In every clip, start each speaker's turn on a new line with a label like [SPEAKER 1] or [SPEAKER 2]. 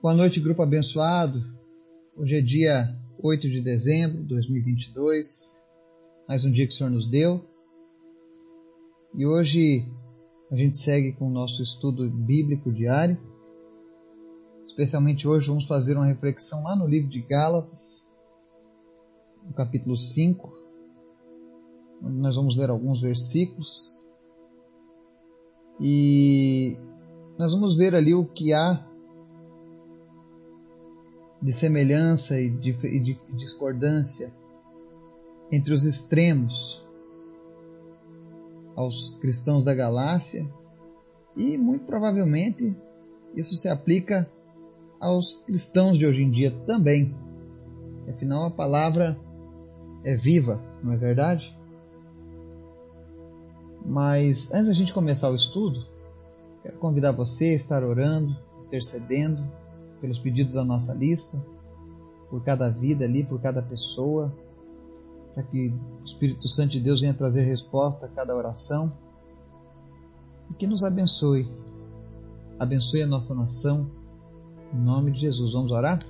[SPEAKER 1] Boa noite, grupo abençoado. Hoje é dia 8 de dezembro de 2022, mais um dia que o Senhor nos deu. E hoje a gente segue com o nosso estudo bíblico diário. Especialmente hoje vamos fazer uma reflexão lá no livro de Gálatas, no capítulo 5, onde nós vamos ler alguns versículos. E nós vamos ver ali o que há de semelhança e de, e de discordância entre os extremos aos cristãos da Galácia e muito provavelmente isso se aplica aos cristãos de hoje em dia também. Afinal, a palavra é viva, não é verdade? Mas antes da gente começar o estudo, quero convidar você a estar orando, intercedendo pelos pedidos da nossa lista, por cada vida ali, por cada pessoa, para que o Espírito Santo de Deus venha trazer resposta a cada oração e que nos abençoe. Abençoe a nossa nação, em nome de Jesus. Vamos orar?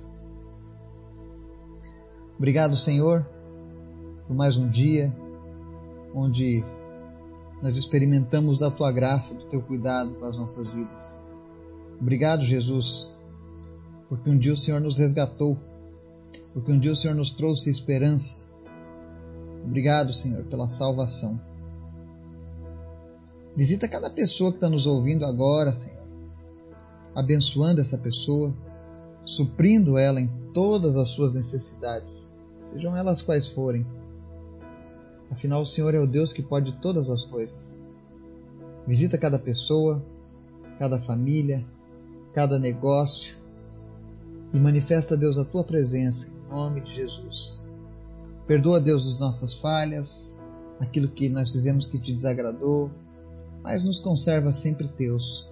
[SPEAKER 1] Obrigado, Senhor, por mais um dia onde nós experimentamos da tua graça, do teu cuidado com as nossas vidas. Obrigado, Jesus, porque um dia o Senhor nos resgatou, porque um dia o Senhor nos trouxe esperança. Obrigado, Senhor, pela salvação. Visita cada pessoa que está nos ouvindo agora, Senhor, abençoando essa pessoa, suprindo ela em todas as suas necessidades, sejam elas quais forem. Afinal, o Senhor é o Deus que pode todas as coisas. Visita cada pessoa, cada família, cada negócio, e manifesta, Deus, a tua presença em nome de Jesus. Perdoa, Deus, as nossas falhas, aquilo que nós fizemos que te desagradou, mas nos conserva sempre teus.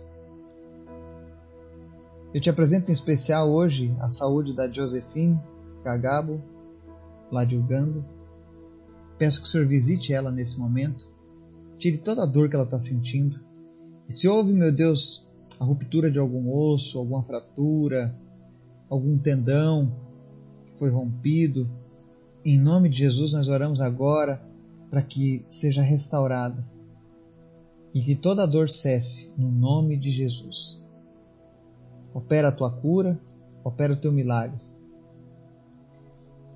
[SPEAKER 1] Eu te apresento em especial hoje a saúde da Josephine Kagabo, lá de Uganda. Peço que o Senhor visite ela nesse momento, tire toda a dor que ela está sentindo. E se houve, meu Deus, a ruptura de algum osso, alguma fratura, algum tendão que foi rompido. Em nome de Jesus, nós oramos agora para que seja restaurada e que toda dor cesse, no nome de Jesus. Opera a tua cura, opera o teu milagre.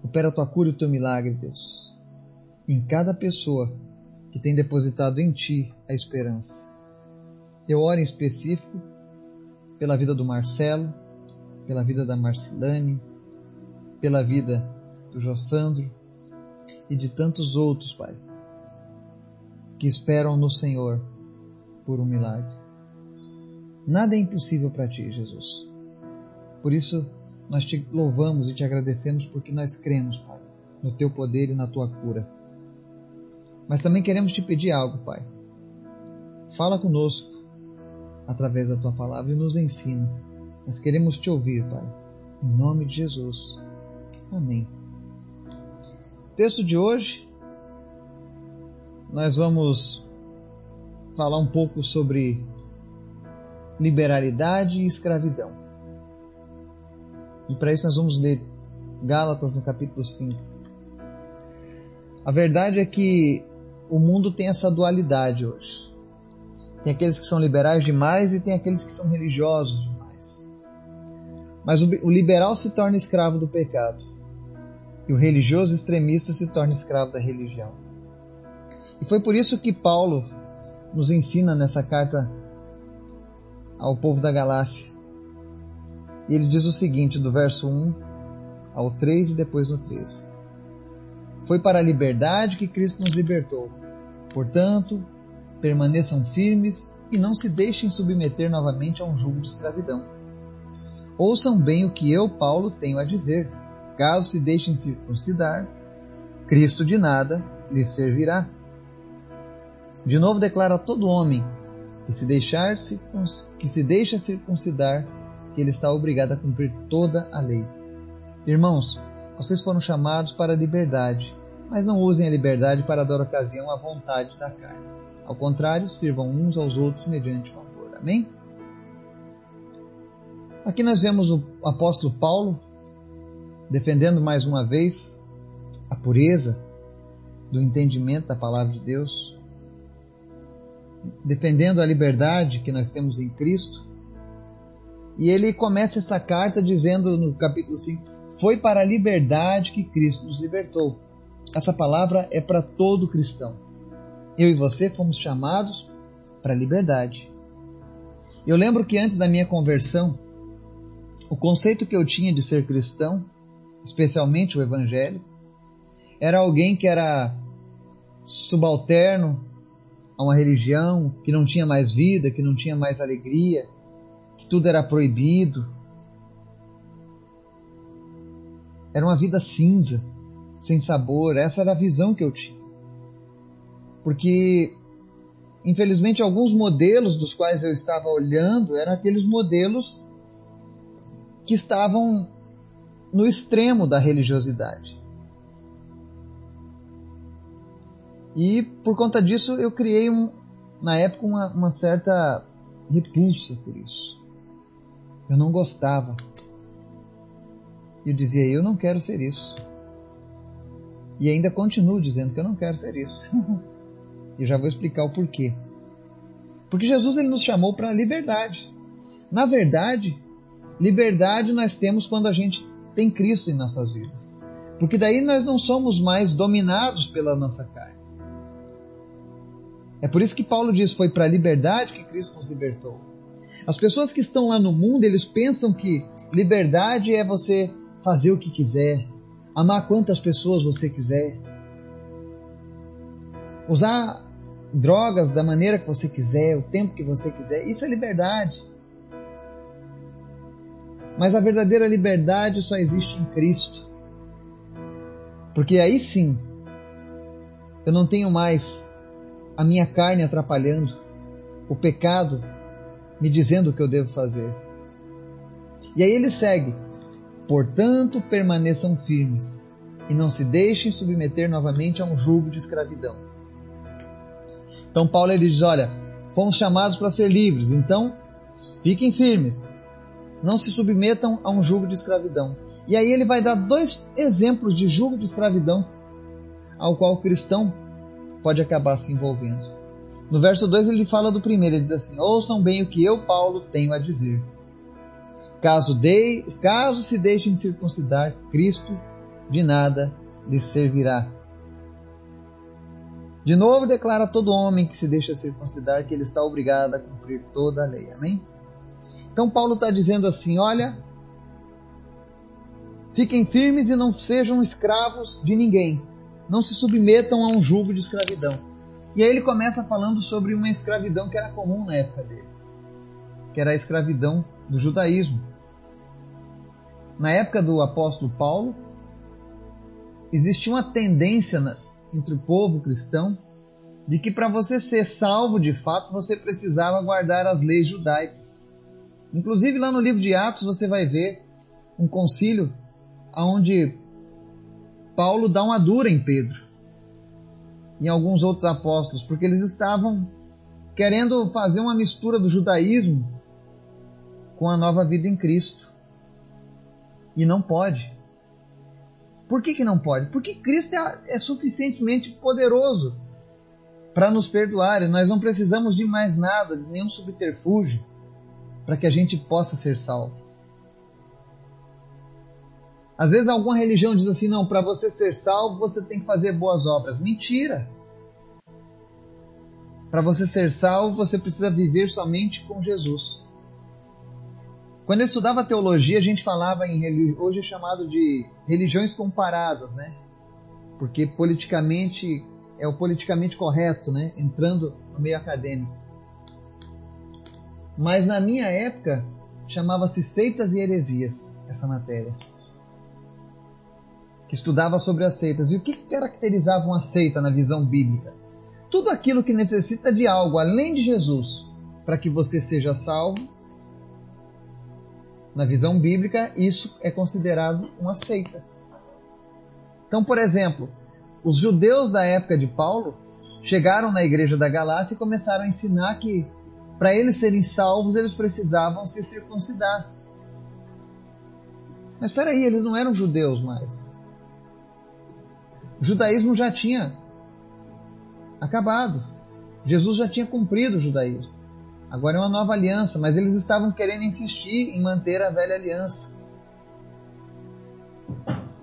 [SPEAKER 1] Opera a tua cura e o teu milagre, Deus, em cada pessoa que tem depositado em ti a esperança. Eu oro em específico pela vida do Marcelo, pela vida da Marcilane, pela vida do Jossandro e de tantos outros, Pai, que esperam no Senhor por um milagre. Nada é impossível para ti, Jesus. Por isso, nós te louvamos e te agradecemos porque nós cremos, Pai, no teu poder e na tua cura. Mas também queremos te pedir algo, Pai. Fala conosco através da tua palavra e nos ensina nós queremos te ouvir, Pai. Em nome de Jesus. Amém. Texto de hoje, nós vamos falar um pouco sobre liberalidade e escravidão. E para isso nós vamos ler Gálatas no capítulo 5. A verdade é que o mundo tem essa dualidade hoje. Tem aqueles que são liberais demais e tem aqueles que são religiosos mas o liberal se torna escravo do pecado e o religioso extremista se torna escravo da religião. E foi por isso que Paulo nos ensina nessa carta ao povo da Galácia. E ele diz o seguinte, do verso 1 ao 3 e depois no 13: Foi para a liberdade que Cristo nos libertou. Portanto, permaneçam firmes e não se deixem submeter novamente a um jugo de escravidão. Ouçam bem o que eu, Paulo, tenho a dizer. Caso se deixem circuncidar, Cristo de nada lhes servirá. De novo declara a todo homem que se deixar que se deixa circuncidar, que ele está obrigado a cumprir toda a lei. Irmãos, vocês foram chamados para a liberdade, mas não usem a liberdade para dar ocasião à vontade da carne. Ao contrário, sirvam uns aos outros mediante o amor. Amém? Aqui nós vemos o apóstolo Paulo defendendo mais uma vez a pureza do entendimento da palavra de Deus, defendendo a liberdade que nós temos em Cristo. E ele começa essa carta dizendo no capítulo 5: Foi para a liberdade que Cristo nos libertou. Essa palavra é para todo cristão. Eu e você fomos chamados para a liberdade. Eu lembro que antes da minha conversão, o conceito que eu tinha de ser cristão, especialmente o evangelho, era alguém que era subalterno a uma religião, que não tinha mais vida, que não tinha mais alegria, que tudo era proibido. Era uma vida cinza, sem sabor. Essa era a visão que eu tinha. Porque, infelizmente, alguns modelos dos quais eu estava olhando eram aqueles modelos que estavam no extremo da religiosidade. E por conta disso eu criei um, na época uma, uma certa repulsa por isso. Eu não gostava. Eu dizia, eu não quero ser isso. E ainda continuo dizendo que eu não quero ser isso. e já vou explicar o porquê. Porque Jesus ele nos chamou para a liberdade. Na verdade, liberdade nós temos quando a gente tem Cristo em nossas vidas. Porque daí nós não somos mais dominados pela nossa carne. É por isso que Paulo diz: foi para a liberdade que Cristo nos libertou. As pessoas que estão lá no mundo, eles pensam que liberdade é você fazer o que quiser, amar quantas pessoas você quiser, usar drogas da maneira que você quiser, o tempo que você quiser. Isso é liberdade. Mas a verdadeira liberdade só existe em Cristo. Porque aí sim, eu não tenho mais a minha carne atrapalhando, o pecado me dizendo o que eu devo fazer. E aí ele segue: portanto, permaneçam firmes e não se deixem submeter novamente a um jugo de escravidão. Então Paulo ele diz: olha, fomos chamados para ser livres, então fiquem firmes, não se submetam a um jugo de escravidão. E aí ele vai dar dois exemplos de jugo de escravidão ao qual o cristão pode acabar se envolvendo. No verso 2 ele fala do primeiro, ele diz assim: Ouçam bem o que eu, Paulo, tenho a dizer. Caso, de, caso se deixem circuncidar, Cristo de nada lhes servirá. De novo declara todo homem que se deixa circuncidar que ele está obrigado a cumprir toda a lei. Amém? Então Paulo está dizendo assim: olha, fiquem firmes e não sejam escravos de ninguém não se submetam a um jugo de escravidão. E aí ele começa falando sobre uma escravidão que era comum na época dele, que era a escravidão do judaísmo. Na época do apóstolo Paulo, existia uma tendência entre o povo cristão de que para você ser salvo de fato, você precisava guardar as leis judaicas. Inclusive lá no livro de Atos você vai ver um concílio onde Paulo dá uma dura em Pedro e em alguns outros apóstolos, porque eles estavam querendo fazer uma mistura do judaísmo com a nova vida em Cristo. E não pode. Por que, que não pode? Porque Cristo é, é suficientemente poderoso para nos perdoar e nós não precisamos de mais nada, nenhum subterfúgio, para que a gente possa ser salvo. Às vezes alguma religião diz assim: não, para você ser salvo você tem que fazer boas obras. Mentira! Para você ser salvo você precisa viver somente com Jesus. Quando eu estudava teologia, a gente falava em hoje é chamado de religiões comparadas, né? Porque politicamente é o politicamente correto, né? Entrando no meio acadêmico. Mas na minha época chamava-se seitas e heresias essa matéria que estudava sobre as seitas. E o que caracterizava uma seita na visão bíblica? Tudo aquilo que necessita de algo além de Jesus para que você seja salvo. Na visão bíblica, isso é considerado uma seita. Então, por exemplo, os judeus da época de Paulo chegaram na igreja da Galácia e começaram a ensinar que para eles serem salvos eles precisavam se circuncidar. Mas espera aí, eles não eram judeus mais. O judaísmo já tinha acabado. Jesus já tinha cumprido o judaísmo. Agora é uma nova aliança, mas eles estavam querendo insistir em manter a velha aliança.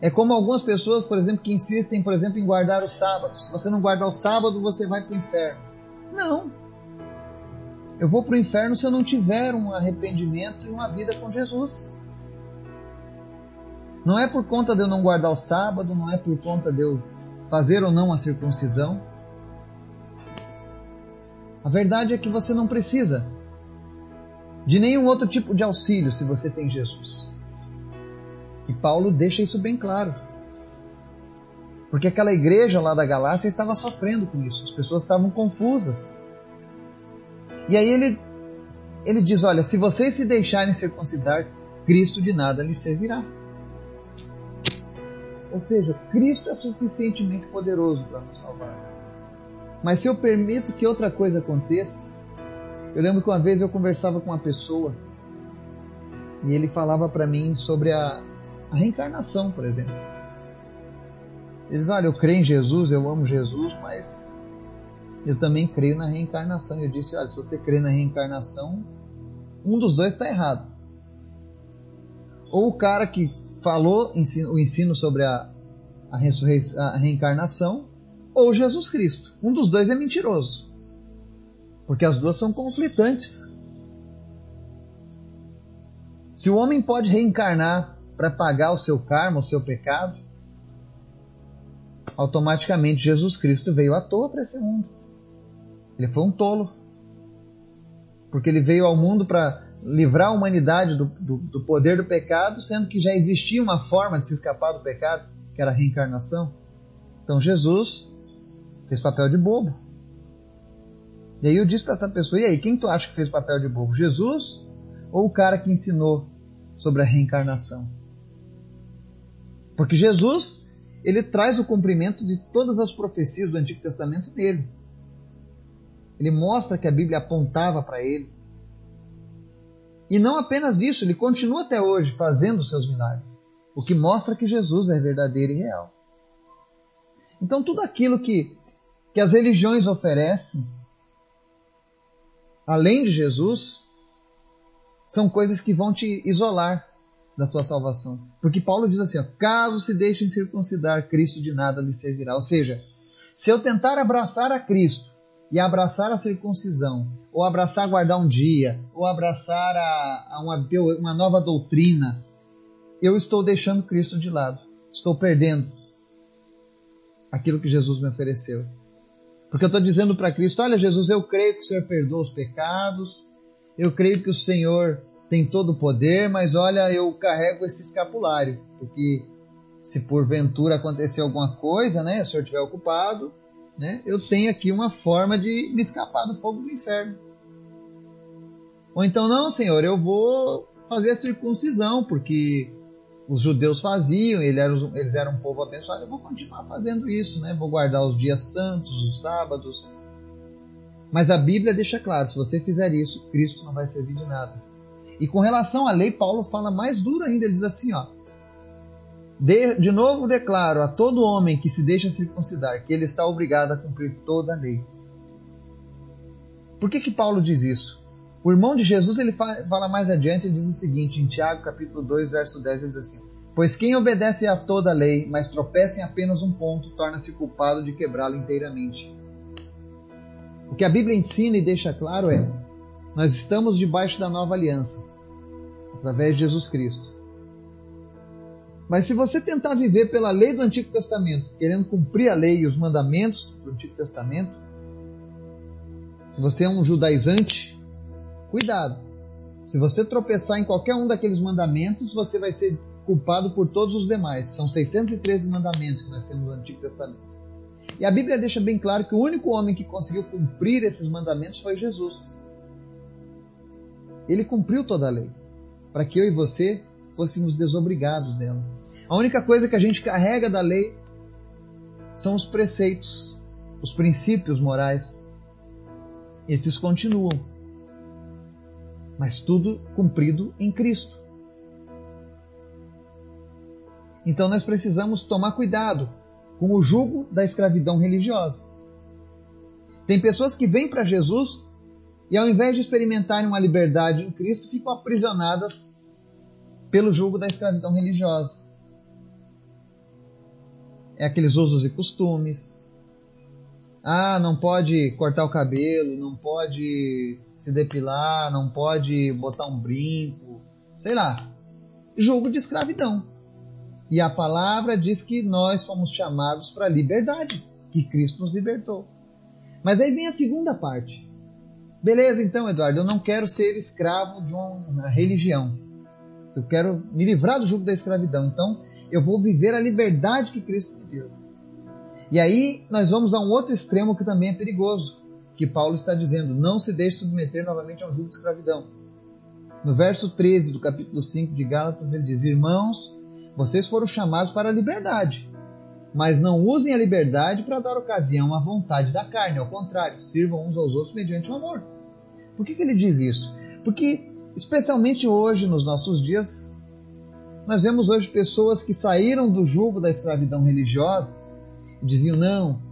[SPEAKER 1] É como algumas pessoas, por exemplo, que insistem, por exemplo, em guardar o sábado. Se você não guardar o sábado, você vai para o inferno. Não. Eu vou para o inferno se eu não tiver um arrependimento e uma vida com Jesus. Não é por conta de eu não guardar o sábado, não é por conta de eu fazer ou não a circuncisão. A verdade é que você não precisa de nenhum outro tipo de auxílio se você tem Jesus. E Paulo deixa isso bem claro. Porque aquela igreja lá da Galácia estava sofrendo com isso, as pessoas estavam confusas. E aí ele, ele diz: Olha, se vocês se deixarem circuncidar, Cristo de nada lhes servirá. Ou seja, Cristo é suficientemente poderoso para nos salvar. Mas se eu permito que outra coisa aconteça, eu lembro que uma vez eu conversava com uma pessoa e ele falava para mim sobre a, a, reencarnação, por exemplo. Ele diz: Olha, eu creio em Jesus, eu amo Jesus, mas eu também creio na reencarnação. Eu disse: Olha, se você crê na reencarnação, um dos dois está errado. Ou o cara que falou o ensino sobre a, a, a reencarnação, ou Jesus Cristo. Um dos dois é mentiroso. Porque as duas são conflitantes. Se o homem pode reencarnar para pagar o seu karma, o seu pecado, automaticamente Jesus Cristo veio à toa para esse mundo. Ele foi um tolo. Porque ele veio ao mundo para livrar a humanidade do, do, do, poder do pecado, sendo que já existia uma forma de se escapar do pecado, que era a reencarnação. Então Jesus fez papel de bobo. E aí eu disse para essa pessoa: e aí, quem tu acha que fez papel de bobo? Jesus ou o cara que ensinou sobre a reencarnação? Porque Jesus, ele traz o cumprimento de todas as profecias do Antigo Testamento nele. Ele mostra que a Bíblia apontava para ele. E não apenas isso, ele continua até hoje fazendo seus milagres, o que mostra que Jesus é verdadeiro e real. Então, tudo aquilo que, que as religiões oferecem, além de Jesus, são coisas que vão te isolar da sua salvação. Porque Paulo diz assim: ó, caso se deixem circuncidar, Cristo de nada lhe servirá. Ou seja, se eu tentar abraçar a Cristo e abraçar a circuncisão, ou abraçar guardar um dia, ou abraçar a, a uma, uma nova doutrina, eu estou deixando Cristo de lado. Estou perdendo aquilo que Jesus me ofereceu. Porque eu estou dizendo para Cristo: olha, Jesus, eu creio que o Senhor perdoa os pecados, eu creio que o Senhor tem todo o poder, mas olha, eu carrego esse escapulário, porque se porventura acontecer alguma coisa, né, o Senhor estiver ocupado, né, eu tenho aqui uma forma de me escapar do fogo do inferno. Ou então, não, Senhor, eu vou fazer a circuncisão, porque os judeus faziam, eles eram, eles eram um povo abençoado, eu vou continuar fazendo isso, né? Vou guardar os dias santos, os sábados. Mas a Bíblia deixa claro, se você fizer isso, Cristo não vai servir de nada. E com relação à lei, Paulo fala mais duro ainda, ele diz assim, ó: de, de novo declaro a todo homem que se deixa circuncidar que ele está obrigado a cumprir toda a lei. Por que, que Paulo diz isso? O irmão de Jesus ele fala mais adiante e diz o seguinte, em Tiago capítulo 2, verso 10, ele diz assim: Pois quem obedece a toda a lei, mas tropeça em apenas um ponto, torna-se culpado de quebrá-la inteiramente. O que a Bíblia ensina e deixa claro é: nós estamos debaixo da nova aliança, através de Jesus Cristo. Mas se você tentar viver pela lei do Antigo Testamento, querendo cumprir a lei e os mandamentos do Antigo Testamento, se você é um judaizante, cuidado. Se você tropeçar em qualquer um daqueles mandamentos, você vai ser culpado por todos os demais. São 613 mandamentos que nós temos no Antigo Testamento. E a Bíblia deixa bem claro que o único homem que conseguiu cumprir esses mandamentos foi Jesus. Ele cumpriu toda a lei, para que eu e você fôssemos desobrigados dela. A única coisa que a gente carrega da lei são os preceitos, os princípios morais. Esses continuam, mas tudo cumprido em Cristo. Então nós precisamos tomar cuidado com o jugo da escravidão religiosa. Tem pessoas que vêm para Jesus e ao invés de experimentarem uma liberdade em Cristo, ficam aprisionadas pelo jugo da escravidão religiosa. É aqueles usos e costumes. Ah, não pode cortar o cabelo, não pode se depilar, não pode botar um brinco, sei lá. Jogo de escravidão. E a palavra diz que nós fomos chamados para a liberdade, que Cristo nos libertou. Mas aí vem a segunda parte. Beleza, então, Eduardo, eu não quero ser escravo de uma religião. Eu quero me livrar do jugo da escravidão. Então, eu vou viver a liberdade que Cristo me deu. E aí nós vamos a um outro extremo que também é perigoso, que Paulo está dizendo: não se deixe submeter novamente a um jugo de escravidão. No verso 13 do capítulo 5 de Gálatas, ele diz: Irmãos, vocês foram chamados para a liberdade, mas não usem a liberdade para dar ocasião à vontade da carne, ao contrário, sirvam uns aos outros mediante o amor. Por que, que ele diz isso? Porque, especialmente hoje, nos nossos dias, nós vemos hoje pessoas que saíram do jugo da escravidão religiosa e diziam: não,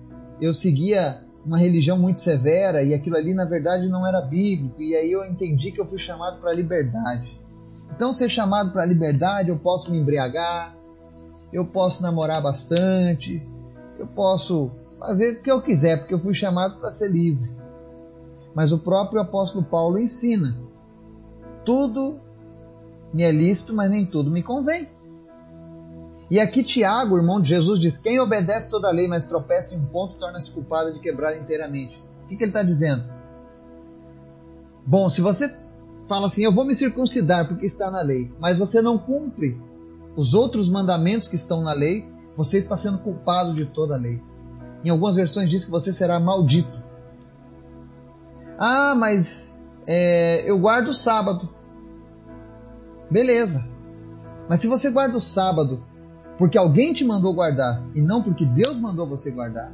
[SPEAKER 1] eu seguia uma religião muito severa e aquilo ali na verdade não era bíblico, e aí eu entendi que eu fui chamado para a liberdade. Então, ser chamado para a liberdade, eu posso me embriagar, eu posso namorar bastante, eu posso fazer o que eu quiser, porque eu fui chamado para ser livre. Mas o próprio apóstolo Paulo ensina: tudo me é lícito, mas nem tudo me convém. E aqui Tiago, irmão de Jesus, diz: quem obedece toda a lei, mas tropeça em um ponto, torna-se culpado de quebrar inteiramente. O que, que ele está dizendo? Bom, se você fala assim, eu vou me circuncidar porque está na lei, mas você não cumpre os outros mandamentos que estão na lei, você está sendo culpado de toda a lei. Em algumas versões diz que você será maldito. Ah, mas é, eu guardo o sábado. Beleza. Mas se você guarda o sábado porque alguém te mandou guardar e não porque Deus mandou você guardar,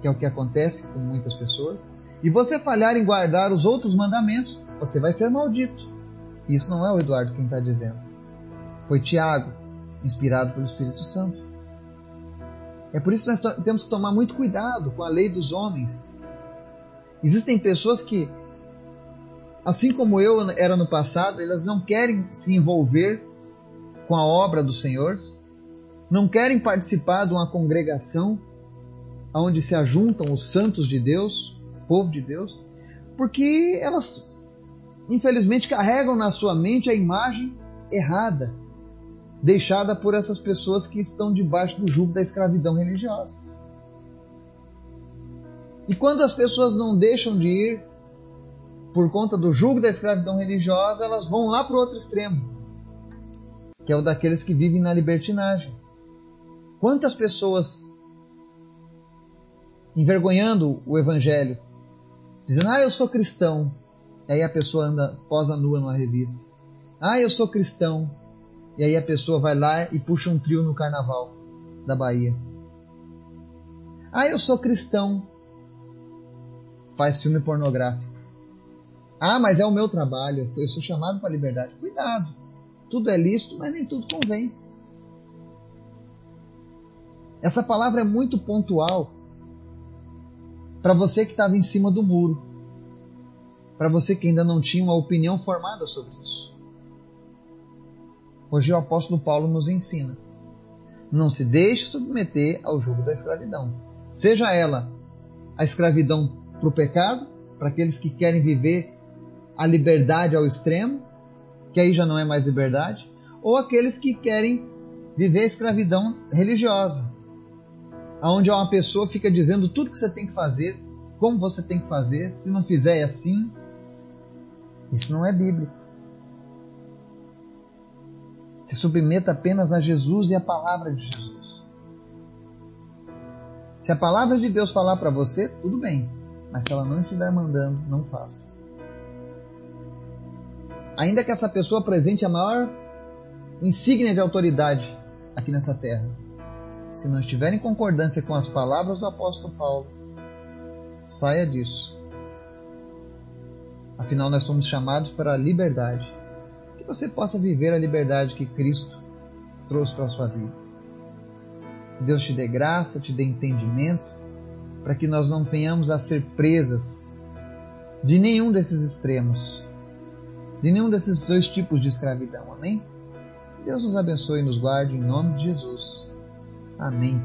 [SPEAKER 1] que é o que acontece com muitas pessoas, e você falhar em guardar os outros mandamentos, você vai ser maldito. Isso não é o Eduardo quem está dizendo. Foi Tiago, inspirado pelo Espírito Santo. É por isso que nós temos que tomar muito cuidado com a lei dos homens. Existem pessoas que, assim como eu era no passado, elas não querem se envolver com a obra do Senhor, não querem participar de uma congregação onde se ajuntam os santos de Deus, povo de Deus, porque elas, infelizmente, carregam na sua mente a imagem errada, deixada por essas pessoas que estão debaixo do jugo da escravidão religiosa. E quando as pessoas não deixam de ir por conta do jugo da escravidão religiosa, elas vão lá para o outro extremo, que é o daqueles que vivem na libertinagem. Quantas pessoas envergonhando o evangelho, dizendo: "Ah, eu sou cristão". E aí a pessoa anda posa nua numa revista. "Ah, eu sou cristão". E aí a pessoa vai lá e puxa um trio no carnaval da Bahia. "Ah, eu sou cristão". Faz filme pornográfico. Ah, mas é o meu trabalho, eu sou chamado para a liberdade. Cuidado. Tudo é lícito, mas nem tudo convém. Essa palavra é muito pontual para você que estava em cima do muro, para você que ainda não tinha uma opinião formada sobre isso. Hoje o apóstolo Paulo nos ensina: não se deixe submeter ao jugo da escravidão, seja ela a escravidão para o pecado, para aqueles que querem viver a liberdade ao extremo, que aí já não é mais liberdade, ou aqueles que querem viver a escravidão religiosa, onde uma pessoa fica dizendo tudo que você tem que fazer, como você tem que fazer, se não fizer é assim. Isso não é bíblico. Se submeta apenas a Jesus e a palavra de Jesus. Se a palavra de Deus falar para você, tudo bem. Mas se ela não estiver mandando, não faça ainda que essa pessoa apresente a maior insígnia de autoridade aqui nessa terra, se não estiver em concordância com as palavras do apóstolo Paulo, saia disso. Afinal, nós somos chamados para a liberdade. Que você possa viver a liberdade que Cristo trouxe para a sua vida. Deus te dê graça, te dê entendimento, para que nós não venhamos a ser presas de nenhum desses extremos, de nenhum desses dois tipos de escravidão. Amém? Deus nos abençoe e nos guarde em nome de Jesus. Amém.